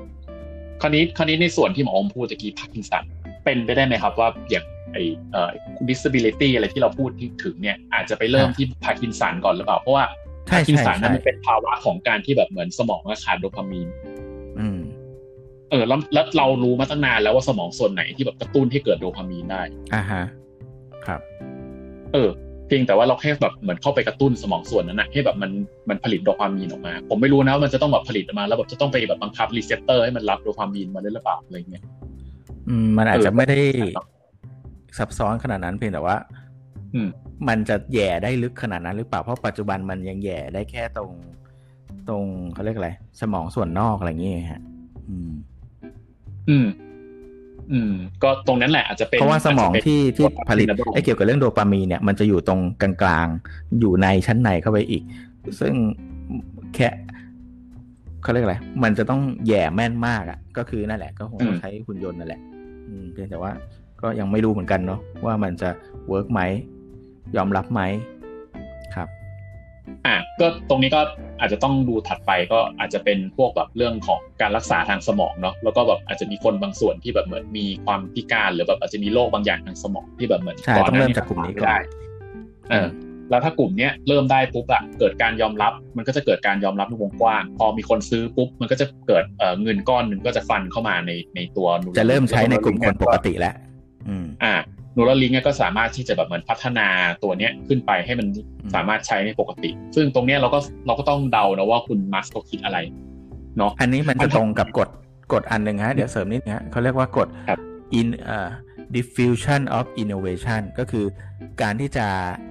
คราวนี้คราวนี้ในส่วนที่หมออมพูดตะกี้พาร์กินสันเป็นไปได้ไหมครับว่าอย่างไอเอ่อ disability อะไรที่เราพูดถึงเนี่ยอาจจะไปเริ่มอ่าที่พาร์กินสันก่อนหรือเปล่า เพราะว่าใช่พาร์กินสันใช่นั้นใช่มันเป็นภาวะของการที่แบบเหมือนสมองขาดโดพามีน อืม เออแล้วแล้วเรารู้มาตั้งนานแล้วว่าสมองส่วนไหนที่แบบกระตุ้นให้เกิดโดพามีนได้อ่าฮะครับ เออเพียงแต่ว่าเราแค่แบบเหมือนเข้าไปกระตุ้นสมองส่วนนั้นนะให้แบบมันมันผลิตโดพามีนออกมา ผมไม่รู้นะว่ามันจะต้องแบบผลิตออกมา แล้วแบบจะต้องไปแบบบังคับ receptor ให้มันรับโดพามีนมาได้หรือเปล่าอะไรเงี้ยอืมมันอาจจะเออไม่ได้ใช่ครับซับซ้อนขนาดนั้นเพียงแต่ว่า อืม มันจะแหย่ได้ลึกขนาดนั้นหรือเปล่าเพราะปัจจุบันมันยังแหย่ได้แค่ตรง ตรงเขาเรียกอะไรสมองส่วนนอกอะไรอย่างเงี้ยฮะ อืม อืม อืม ก็ตรงนั้นแหละอาจจะเป็นเพราะว่าสมองที่ที่ผลิตอาจจะเป็นไอ้เกี่ยวกับเรื่องโดปามีนเนี่ยมันจะอยู่ตรงกลางๆ อยู่ในชั้นในเข้าไปอีก ซึ่งแค่เขาเรียกอะไร มันจะต้องแย่แม่นมากอะ่ะ ก็คือนั่นแหละ ก็คงต้องใช้หุ่นยนต์นั่นแหละอืมเพียงแต่ว่าก็ยังไม่รู้เหมือนกันเนาะว่ามันจะเวิร์กไหมยอมรับไหมครับ อะก็ตรงนี้ก็อาจจะต้องดูถัดไปก็อาจจะเป็นพวกแบบเรื่องของการรักษาทางสมองเนาะแล้วก็แบบอาจจะมีคนบางส่วนที่แบบเหมือนมีความพิการหรือแบบอาจจะมีโรคบางอย่างทางสมองที่แบบเหมือนใช่ก่อนต้องหน้าเริ่มนี้จากกลุ่มนี้ก่อนได้เออแล้วถ้ากลุ่มเนี้ยเริ่มได้ปุ๊บอะเกิดการยอมรับ มันก็จะเกิดการยอมรับในวงกว้าง พอมีคนซื้อปุ๊บ มันก็จะเกิดเอ่อเงินก้อนหนึ่งก็จะฟันเข้ามาในในตัว Neuralink จะเริ่มใช้ในกลุ่มคนปกติแล้วอื มอ่านูรลิงก็สามารถที่จะแบบเหมือนพัฒนาตัวเนี้ยขึ้นไปให้มันอืมสามารถใช้ในปกติ ซึ่งตรงเนี้ยเราก็เราก็ต้องเดานะว่าคุณมัสก์เขาคิดอะไรเนาะอันนี้มันมัจะนตรงกับกฎกฎอันหนึ่งฮะ เดี๋ยวเสริมนิดนะฮะเขาเรียกว่ากฎครับ in เอ่อ diffusion of innovation ก็คือการที่จะ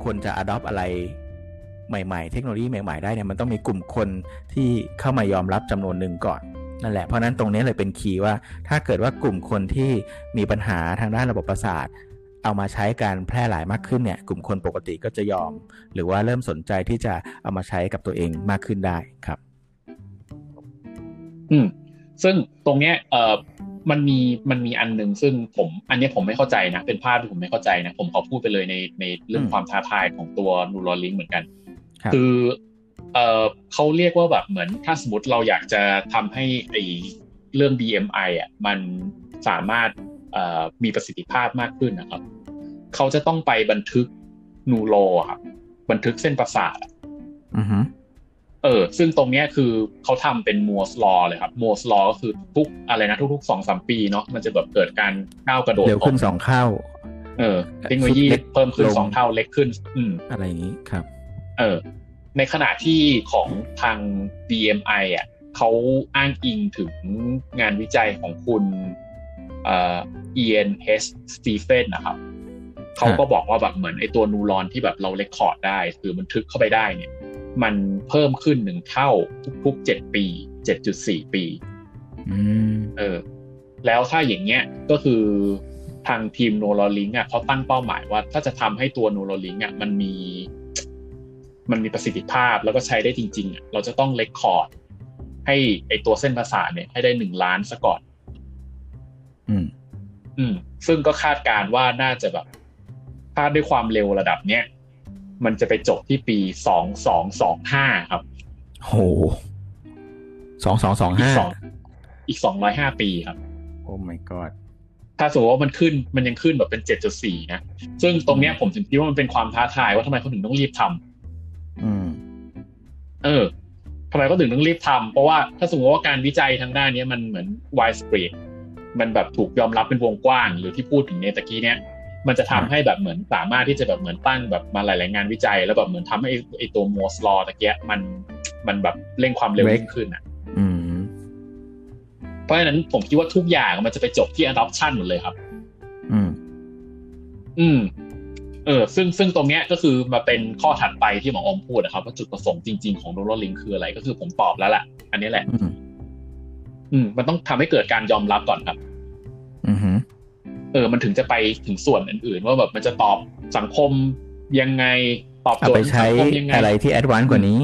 คนจะ adopt อะไรใหม่ๆ เทคโนโลยีใหม่ๆ ได้เนี่ยมันต้องมีกลุ่มคนที่เข้ามายอมรับจำนวนหนึ่งก่อนนั่นแหละเพราะนั้นตรงนี้เลยเป็นคีย์ว่าถ้าเกิดว่ากลุ่มคนที่มีปัญหาทางด้านระบบประสาท เอามาใช้การแพร่หลายมากขึ้นเนี่ยกลุ่มคนปกติก็จะยอม หรือว่าเริ่มสนใจที่จะเอามาใช้กับตัวเองมากขึ้นได้ครับ อืมซึ่งตรงเนี้ยเอ่อมันมีมันมีอันหนึ่งซึ่งผมอันนี้ผมไม่เข้าใจนะ เป็นภาพที่ผมไม่เข้าใจนะ ผมขอพูดไปเลยในในเรื่องความท้าทายของตัวนูรอลิงเหมือนกัน คือเอ่อเขาเรียกว่าแบบเหมือนถ้าสมมติเราอยากจะทำให้ไอเรื่อง BMI อะมันสามารถเอ่อ มีประสิทธิภาพมากขึ้นนะครับ เขาจะต้องไปบันทึกนูโรครับบันทึกเส้นประสาทอือฮึเออ ซึ่งตรงเนี้ยคือเขาทำเป็นมัวสลอเลยครับมัวสลอก็คือทุกอะไรนะทุกๆสองสามปีเนาะมันจะแบบเกิดการก้าวกระโดดเร็วขึ้นสองเท่าเออเทคโนโลยีเพิ่มขึ้นสองเท่าเล็กขึ้น อืม อะไรอย่างนี้ครับ เออ ในขณะที่ของทาง BMI อะเขาอ้างอิงถึงงานวิจัยของคุณ เอ่อ Ian H. Stevenson นะครับเขาก็บอกว่าแบบเหมือนไอตัว neuron ที่แบบเรา record ได้คือบันทึกเข้าไปได้เนี่ย มันเพิ่มขึ้นหนึ่งเท่าทุกๆเจ็ดปีเจ็ดจุดสี่ปีเออ แล้วถ้าอย่างเงี้ยก็คือทางทีม Neuralink อะเขาตั้งเป้าหมายว่าถ้าจะทำให้ตัว Neuralink อะมันมี มันมีประสิทธิภาพแล้วก็ใช้ได้จริงๆอะเราจะต้องเลคคอร์ดให้ไอตัวเส้นประสาทเนี่ยให้ได้หนึ่งล้านซะก่อน อืม อืม ซึ่งก็คาดการว่าน่าจะแบบถ้าด้วยความเร็วระดับเนี้ยมันจะไปจบที่ปีสองสองสองห้าครับ โหสองสองสองห้าอีกสองร้อยห้าปีครับ โอ้ my god ถ้าสมมติว่ามันขึ้นมันยังขึ้นแบบเป็นเจ็ดจุดสี่นะ ซึ่งตรงเนี้ยผมถึงคิดว่ามันเป็นความท้าทายว่าทำไมเขาถึงต้องรีบทำอืม เออทำไมเขาถึงต้องรีบทำเพราะว่าถ้าสมมติว่าการวิจัยทางด้านนี้มันเหมือน widespread มันแบบถูกยอมรับเป็นวงกว้าง หรือที่พูดถึงในตะกี้เนี้ยมันจะทำให้แบบเหมือนสามารถที่จะแบบเหมือนตั้งแบบมาหลาย ๆ งานวิจัย แล้วแบบเหมือนทำให้ไอตัวโมสลอตะเกียมันมันแบบเร่งความเร็วยิ่งขึ้นอะเพราะฉะนั้นผมคิดว่าทุกอย่างมันจะไปจบที่ adoption หมดเลยครับ อืม อืม เออ ซึ่งซึ่งตรงเนี้ยก็คือมาเป็นข้อถัดไปที่หมออมพูดนะครับว่าจุดประสงค์จริง ๆ ของ n e u r a l ลิงคืออะไร ก็คือผมตอบแล้วแหละอันนี้แหละ อืม มันต้องทำให้เกิดการยอมรับก่อนครับอือ เออ มันถึงจะไปถึงส่วนอื่น ๆ ว่าแบบมันจะตอบสังคมยังไงตอบโจทย์สังคมยังไงอะไรที่ advance กว่านี้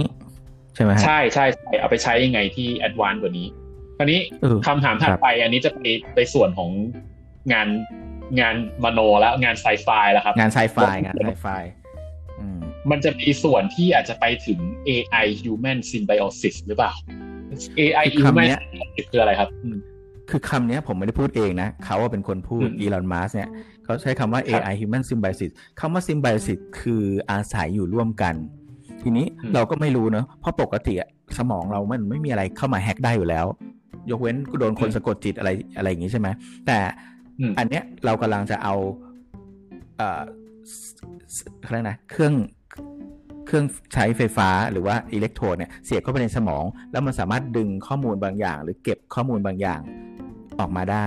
ใช่ไหมใช่ใช่ใช่เอาไปใช้ยังไงที่ advance กว่านี้คราวนี้คำถามถัดไป อันนี้จะไปไปส่วนของงานงานมโนแล้วงานไซไฟแล้วครับ งานไซไฟงานไซไฟมันจะมีส่วนที่อาจจะไปถึง AI human symbiosis หรือเปล่า AI human คืออะไรครับ คือคำนี้ผมไม่ได้พูดเองนะ เขาเป็นคนพูดอีลอนมัสเนี่ยเขาใช้คำว่า AI human symbiosis คำว่า symbiosis คืออาศัยอยู่ร่วมกัน ทีนี้เราก็ไม่รู้เนาะเพราะปกติสมองเรามันไม่มีอะไรเข้ามา hack ได้อยู่แล้ว ยกเว้นโดนคนสะกดจิตอะไรอะไรอย่างนี้ใช่ไหมแต่อันเนี้ยเรากำลังจะเอาเอ่ออะไรนะเครื่องเครื่องใช้ไฟฟ้าหรือว่าอิเล็กโทรดเนี่ยเสียบเข้าไปในสมอง แล้วมันสามารถดึงข้อมูลบางอย่าง หรือเก็บข้อมูลบางอย่าง ออกมาได้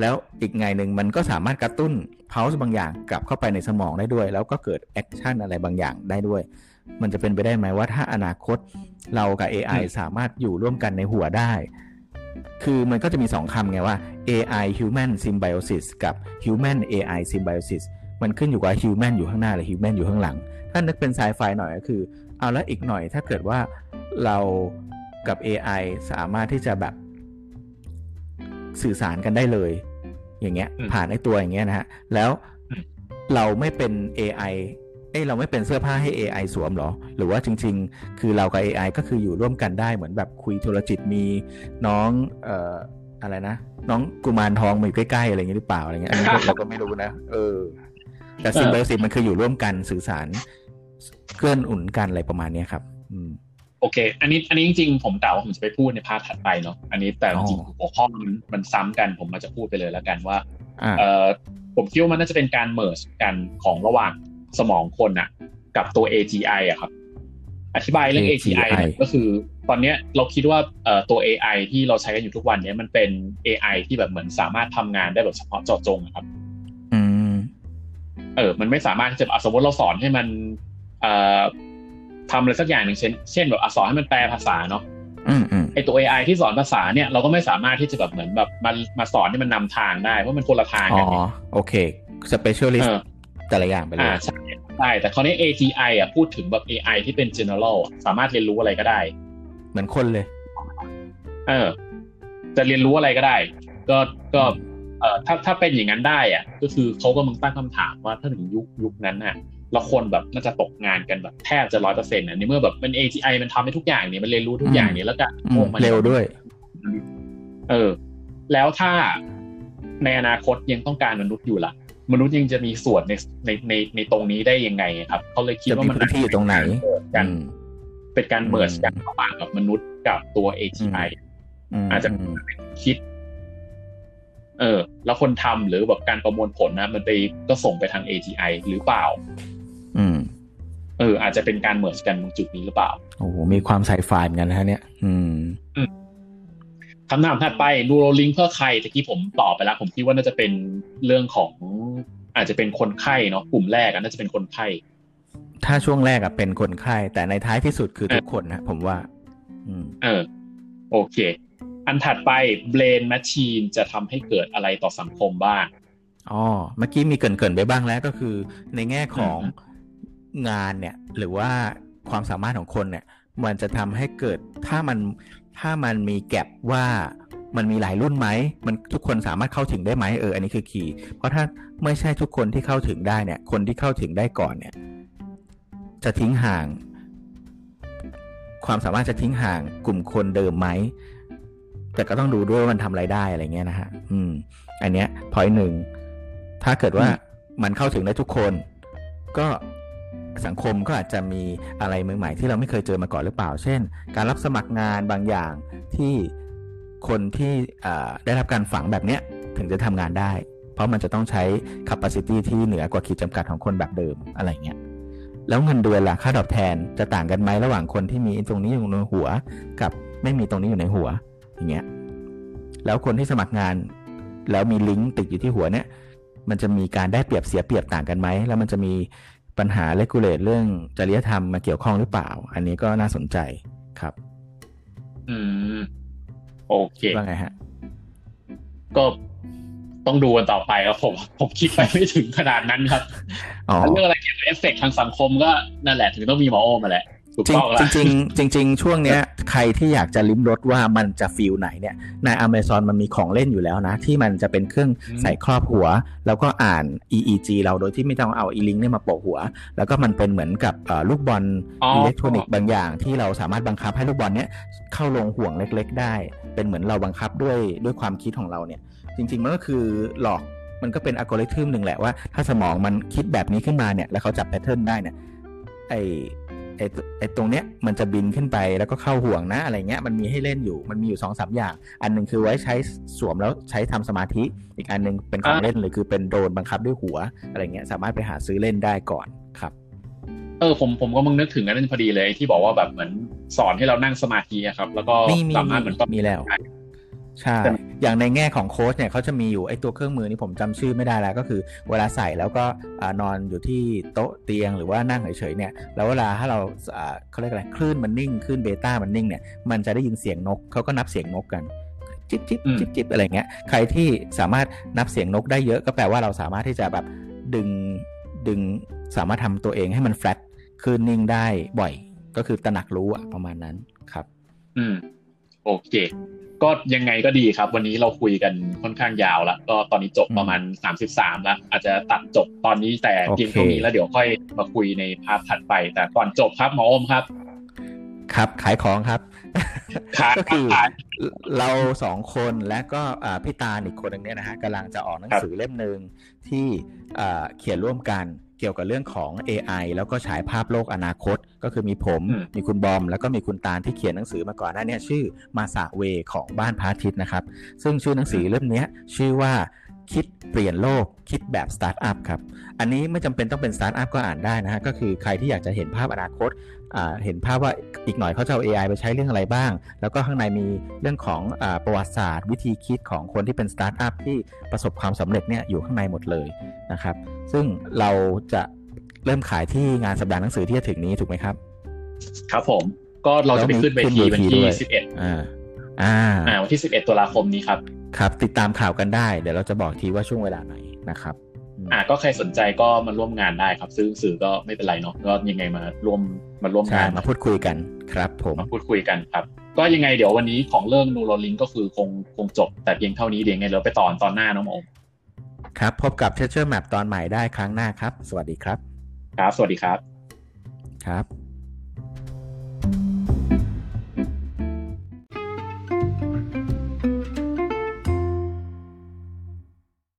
แล้วอีกแง่หนึ่งมันก็สามารถกระตุ้น pulse บางอย่างกลับเข้าไปในสมองได้ด้วย แล้วก็เกิด action อะไรบางอย่างได้ด้วย มันจะเป็นไปได้ไหมว่าถ้าอนาคตเรากับ AI สามารถอยู่ร่วมกันในหัวได้ คือมันก็จะมีสองคำไงว่า AI human symbiosis กับ human AI symbiosis มันขึ้นอยู่กับ human อยู่ข้างหน้าหรือ human อยู่ข้างหลัง ถ้านึกเป็นไซไฟหน่อยก็คือ เอาแล้วอีกหน่อยถ้าเกิดว่าเรากับ AI สามารถที่จะแบบ สื่อสารกันได้เลย อย่างเงี้ย ผ่านไอ้ตัวอย่างเงี้ยนะฮะแล้วเราไม่เป็น AI เอ้เราไม่เป็นเสื้อผ้าให้ AI สวมหรอ หรือว่าจริง ๆ คือเรากับ AI ก็คืออยู่ร่วมกันได้เหมือนแบบคุยโทรจิตมีน้องเอ่ออะไรนะ น้องกุมารทองมาอยู่ใกล้ๆอะไรเงี้ยหรือเปล่าอะไรเงี้ยอันนี้เราก็ไม่รู้นะเออ แต่ symbiosis มันคืออยู่ร่วมกันสื่อสารเกื้อหนุนกันอะไรประมาณนี้ครับ อืม โอเค อันนี้อันนี้จริงๆ ผมกล่าวว่าผมจะไปพูดใน part ถัดไปเนาะ อันนี้แต่จริงๆหัวข้อมันมันซ้ำกันผมอาจจะพูดไปเลยแล้วกันว่าเออผมคิดว่ามันน่าจะเป็นการ merge กันของระหว่างสมองคนอะกับตัว AGI อะครับ อธิบายเรื่อง AGI ก็คือตอนนี้เราคิดว่าเอ่อตัว AI ที่เราใช้กันอยู่ทุกวันนี้มันเป็น AI ที่แบบเหมือนสามารถทำงานได้แบบเฉพาะเจาะจงครับอืมเออ มันไม่สามารถที่จะสมมติเราสอนให้มันเอ่อ ทำอะไรสักอย่างหนึ่งเช่นเช่นแบบสอนให้มันแปลภาษาเนาะอืมอืมไอตัว AI ที่สอนภาษาเนี่ยเราก็ไม่สามารถที่จะแบบเหมือนแบบมามาสอนให้มันนำทางได้เพราะมันคนละทางอ๋กัอนไงโอเค specialist เออแต่ละอย่างไปเลอ่ายใช่ใช่แต่คราวนี้ AGI อะพูดถึงแบบ AI ที่เป็น general อะสามารถเรียนรู้อะไรก็ได้ เหมือนคนเลย เออ จะเรียนรู้อะไรก็ได้ ก็ก็เอ่อถ้าถ้าเป็นอย่างนั้นได้อะ ก็คือเขาก็มึงตั้งคำถามว่าถ้าถึงยุคยุคนั้นน่ะ เราคนแบบน่าจะตกงานกันแบบแทบจะร้อยเปอร์เซ็นต์อะในเมื่อแบบมัน AGI มันทำให้ทุกอย่างเนี่ยมันเรียนรู้ทุกอย่างเนี่ยแล้วก็อืมเร็วด้วย เออ แล้วถ้าในอนาคตยังต้องการมนุษย์อยู่ล่ะ มนุษย์ยังจะมีส่วนในในในในตรงนี้ได้ยังไงครับเขาเลยคิดจะว่ามีมันพื้นที่อยู่ตรงไหนกันอืมเป็นการ merge อืมกันระหว่างกับมนุษย์กับตัว AGI มอาจจะมคิด เออ แล้วคนทำหรือแบบการประมวลผลนะ มันไปก็ส่งไปทาง AGI หรือเปล่า อืม เออ อาจจะเป็นการ merge กันตรงจุดนี้หรือเปล่า โอ้โห มีความไซไฟเหมือนกันนะฮะเนี่ย อืมคำถามถัดไปนูโรลิงเพื่อใครตะกี้ผมตอบไปแล้ว ผมคิดว่าน่าจะเป็นเรื่องของ อาจจะเป็นคนไข้เนาะกลุ่มแรกอะน่าจะเป็นคนไข้ถ้าช่วงแรกอะเป็นคนไข้แต่ในท้ายที่สุดคือทุกคนนะผมว่า อืม เออ โอเค อันถัดไป brain machine จะทำให้เกิดอะไรต่อสังคมบ้างอ๋อเมื่อกี้มีเกรินๆไปบ้างแล้วก็คือ ในแง่ของ งานเนี่ยหรือว่าความสามารถของคนเนี่ยมันจะทำให้เกิดถ้ามันถ้ามันมีแก็บว่ามันมีหลายรุ่นไหมมันทุกคนสามารถเข้าถึงได้ไหมเอออันนี้คือคีย์เพราะถ้าไม่ใช่ทุกคนที่เข้าถึงได้เนี่ย คนที่เข้าถึงได้ก่อนเนี่ย จะทิ้งห่าง ความสามารถจะทิ้งห่างกลุ่มคนเดิมไหมแต่ก็ต้องดูด้วยว่ามันทำอะไรได้อะไรเงี้ยนะฮะอืม อันเนี้ยพอยหนึ่งถ้าเกิดว่ามันเข้าถึงได้ทุกคน ก็ สังคมก็อาจจะมีอะไรใหม่ๆที่เราไม่เคยเจอมาก่อนหรือเปล่า เช่น การรับสมัครงานบางอย่างที่คนที่ได้รับการฝังแบบเนี้ยถึงจะทำงานได้ เพราะมันจะต้องใช้ capacity ที่เหนือกว่าขีดจำกัดของคนแบบเดิมอะไรเงี้ยแล้วเงินเดือนล่ะค่าตอบแทนจะต่างกันไหมระหว่างคนที่มีตรงนี้อยู่ในหัว กับไม่มีตรงนี้อยู่ในหัวอย่างเงี้ยแล้วคนที่สมัครงาน แล้วมีลิงก์ติดอยู่ที่หัวเนี่ยมันจะมีการได้เปรียบเสียเปรียบต่างกันไหม แล้วมันจะมี ปัญหา regulate เรื่องจริยธรรมมาเกี่ยวข้องหรือเปล่า อันนี้ก็น่าสนใจครับ อืม โอเคว่าไงฮะ ก็ต้องดูกันต่อไปครับผม ผมคิดไปไม่ถึงขนาดนั้นครับอ๋อเรื่องอะไรเกี่ยวกับเอฟเฟกต์ทางสังคมก็นั่นแหละถึงต้องมีหมอโอมาแหละ ถูกจริงต้องแล้วจริงจริงจริงๆช่วงเนี้ยใครที่อยากจะลิ้มรสว่ามันจะ feel ไหนเนี่ยในอเมซอนมันมีของเล่นอยู่แล้วนะ ที่มันจะเป็นเครื่องใส่ครอบหัว แล้วก็อ่าน EEG เราโดยที่ไม่ต้องเอาอีลิงเนี่ยมาโปะหัว แล้วก็มันเป็นเหมือนกับเอ่อลูกบอลอ๋ออิเล็กทรอนิกส์บางอย่าง ที่เราสามารถบังคับให้ลูกบอลเนี้ยเข้าลงห่วงเล็ก ๆ ได้ เป็นเหมือนเราบังคับด้วยด้วยความคิดของเราเนี่ยจริงๆมันก็คือหลอกมันก็เป็นอัลกอริทึมหนึ่งแหละว่า ถ้าสมองมันคิดแบบนี้ขึ้นมาเนี่ยแล้วเขาจับ pattern ได้เนี่ยไอ ไอไอตรงเนี้ยมันจะบินขึ้นไปแล้วก็เข้าห่วงนะอะไรเงี้ยมันมีให้เล่นอยู่มันมีอยู่สองสามอย่าง อันหนึ่งคือไว้ใช้สวมแล้วใช้ทำสมาธิ อีกอันหนึ่งเป็นของเล่นเลยคือเป็นโดรนบังคับด้วยหัวอะไรเงี้ยสามารถไปหาซื้อเล่นได้ก่อนครับเออผมผมก็มึงนึกถึงอันนั้นพอดีเลยที่บอกว่าแบบเหมือนสอนให้เรานั่งสมาธิอะครับ แล้วก็มีมีสามารถเหมือนมีแล้ว ใช่ อย่างในแง่ของโค้ชเนี่ยเขาจะมีอยู่ไอตัวเครื่องมือนี่ผมจำชื่อไม่ได้แล้วก็คือเวลาใส่แล้วก็อ่านอนอยู่ที่โต๊ะเตียงหรือว่านั่งเฉยๆเนี่ยแล้วเวลาถ้าเราอ่าเขาเรียกอะไรคลื่นมันนิ่งคลื่นเบต้ามันนิ่งเนี่ยมันจะได้ยินเสียงนกเขาก็นับเสียงนกกันจิบจิบอืมจิบจิบอะไรเงี้ยใครที่สามารถนับเสียงนกได้เยอะก็แปลว่าเราสามารถที่จะแบบดึงดึงสามารถทำตัวเองให้มันแฟลตคลื่นนิ่งได้บ่อย ก็คือตระหนักรู้อะประมาณนั้นครับ อืม โอเค ก็ยังไงก็ดีครับ วันนี้เราคุยกันค่อนข้างยาวแล้วก็ตอนนี้จบประมาณสามสิบสามแล้วอาจจะตัดจบตอนนี้แต่เพียงเท่านี้โอเคแล้วเดี๋ยวค่อยมาคุยในพาร์ทถัดไป แต่ก่อนจบครับหมอโอมครับ ครับขายของครับครับก็คือครับเราสองคนและก็อ่าพี่ตาลอีกคนหนึ่งเนี่ยนะฮะกำลังจะออกหนังสือเล่มหนึ่งที่อ่าเขียนร่วมกัน เกี่ยวกับเรื่องของ AI แล้วก็ฉายภาพโลกอนาคต ก็คือมีผมอืมมีคุณบอม แล้วก็มีคุณตาลที่เขียนหนังสือมาก่อนหน้าเนี้ชื่อมาสาเวของบ้านพระอาทิตย์นะครับ ซึ่งชื่อหนังสือเล่มเนี้ยชื่อว่าคิดเปลี่ยนโลกคิดแบบสตาร์ทอัพครับ อันนี้ไม่จำเป็นต้องเป็นสตาร์ทอัพก็อ่านได้นะฮะ ก็คือใครที่อยากจะเห็นภาพอนาคต เห็นภาพว่าอีกหน่อยเขาจะเอา AI ไปใช้เรื่องอะไรบ้าง แล้วก็ข้างในมีเรื่องของอประวัติศาสตร์ วิธีคิดของคนที่เป็นสตาร์ทอัพที่ประสบความสำเร็จเนี่ยอยู่ข้างในหมดเลยนะครับ ซึ่งเราจะเริ่มขายที่งานสัปดาห์หนังสือที่จะถึงนี้ถูกไหมครับ ครับผมก็เราจะไปขึ้นเวทีวันที่สิบเอ็ดอ่าอ่าอ่าวันที่สิบเอ็ดตุลาคมนี้ครับ ครับ ติดตามข่าวกันได้ เดี๋ยวเราจะบอกทีว่าช่วงเวลาไหนนะครับ อ่าก็ใครสนใจก็มาร่วมงานได้ครับ ซื้อสื่อก็ไม่เป็นไรเนาะก็ยังไงมาร่วมมาร่วมงานมาพูดคุยกันครับ ผมมาพูดคุยกันครับ ก็ยังไงเดี๋ยววันนี้ของเรื่อง Neuralink ก็คือคงคงจบ แต่เพียงเท่านี้เดี๋ยวไงเราไปตอนตอนหน้าน้องโอมครับพบกับเทเชอร์แมปตอนใหม่ได้ครั้งหน้าครับ สวัสดีครับ ครับ สวัสดีครับครับ